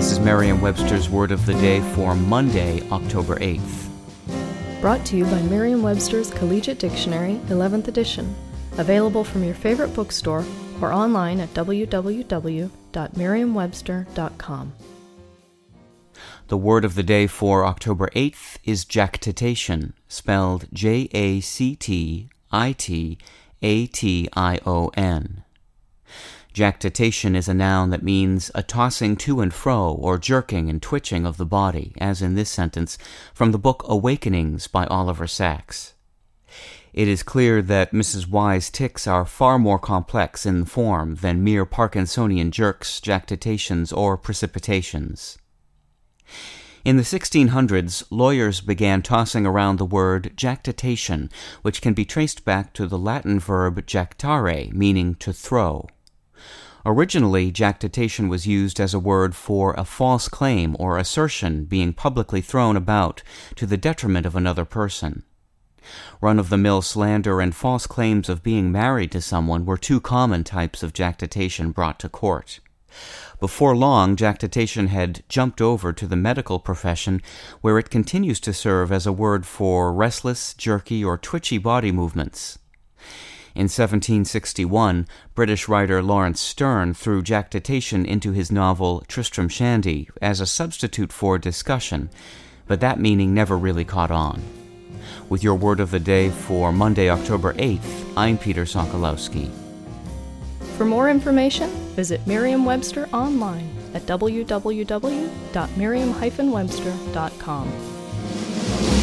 This is Merriam Webster's Word of the Day for Monday, October 8th. Brought to you by Merriam Webster's Collegiate Dictionary, 11th edition. Available from your favorite bookstore or online at www.merriam-webster.com. The word of the day for October 8th is jactitation, spelled J A C T I T A T I O N. Jactitation is a noun that means a tossing to and fro or jerking and twitching of the body, as in this sentence from the book Awakenings by Oliver Sacks. It is clear that Mrs. Y's tics are far more complex in form than mere Parkinsonian jerks, jactitations, or precipitations. In the 1600s, lawyers began tossing around the word jactitation, which can be traced back to the Latin verb jactare, meaning to throw. Originally, jactitation was used as a word for a false claim or assertion being publicly thrown about to the detriment of another person. Run of the mill slander and false claims of being married to someone were two common types of jactitation brought to court. Before long, jactitation had jumped over to the medical profession, where it continues to serve as a word for restless, jerky, or twitchy body movements. In 1761, British writer Laurence Sterne threw jactitation into his novel Tristram Shandy as a substitute for discussion, but that meaning never really caught on. With your word of the day for Monday, October 8th, I'm Peter Sokolowski. For more information, visit Merriam-Webster online at www.merriam-webster.com.